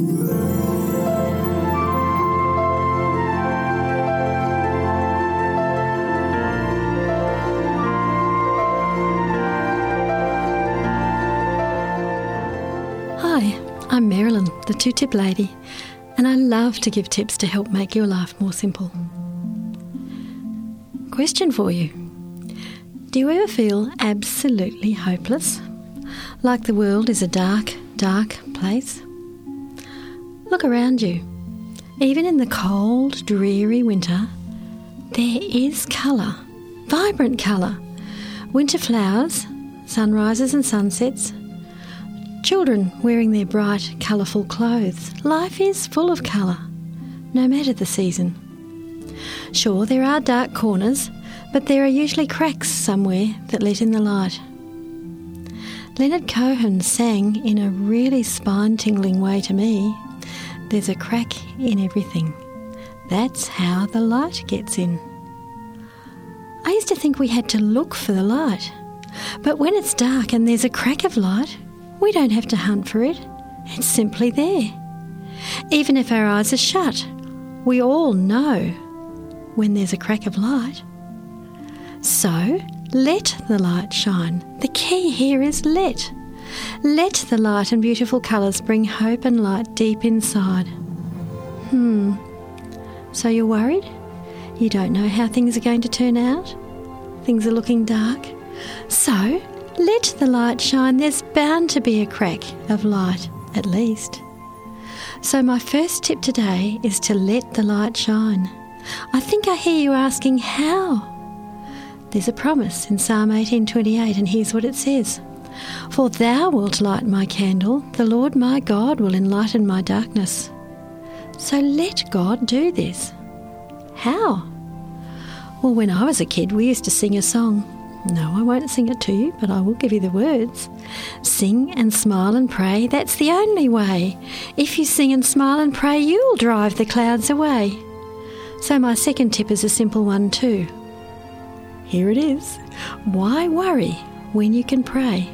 Hi, I'm Marilyn, the two tip lady, and I love to give tips to help make your life more simple. Question for you Do you ever feel absolutely hopeless? Like the world is a dark, dark place? Look around you. Even in the cold, dreary winter, there is colour, vibrant colour. Winter flowers, sunrises and sunsets, children wearing their bright, colourful clothes. Life is full of colour, no matter the season. Sure, there are dark corners, but there are usually cracks somewhere that let in the light. Leonard Cohen sang in a really spine tingling way to me There's a crack in everything. That's how the light gets in. I used to think we had to look for the light. But when it's dark and there's a crack of light, we don't have to hunt for it. It's simply there. Even if our eyes are shut, we all know when there's a crack of light. So, let the light shine. The key here is let. Let the light and beautiful colours bring hope and light deep inside. Hmm. So you're worried? You don't know how things are going to turn out? Things are looking dark? So, let the light shine. There's bound to be a crack of light, at least. So, my first tip today is to let the light shine. I think I hear you asking, how? There's a promise in Psalm 18:28 and here's what it says. For thou wilt light my candle, the Lord my God will enlighten my darkness. So let God do this. How? Well, when I was a kid, we used to sing a song. No, I won't sing it to you, but I will give you the words. Sing and smile and pray, that's the only way. If you sing and smile and pray, you'll drive the clouds away. So, my second tip is a simple one, too. Here it is. Why worry when you can pray?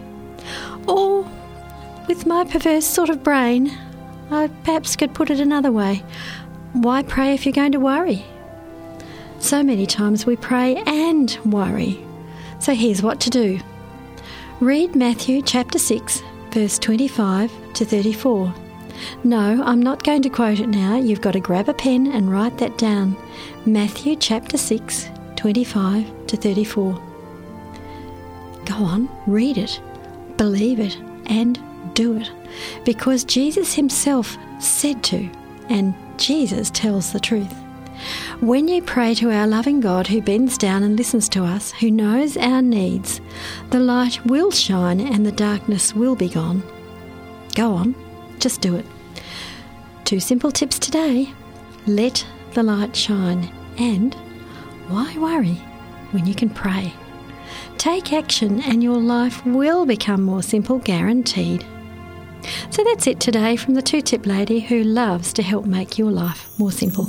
Or, with my perverse sort of brain, I perhaps could put it another way. Why pray if you're going to worry? So many times we pray and worry. So here's what to do read Matthew chapter 6, verse 25 to 34. No, I'm not going to quote it now. You've got to grab a pen and write that down. Matthew chapter 6, 25 to 34. Go on, read it, believe it, and do it. Because Jesus Himself said to, and Jesus tells the truth. When you pray to our loving God who bends down and listens to us, who knows our needs, the light will shine and the darkness will be gone. Go on, just do it. Two simple tips today let the light shine and why worry when you can pray? Take action and your life will become more simple, guaranteed. So that's it today from the two tip lady who loves to help make your life more simple.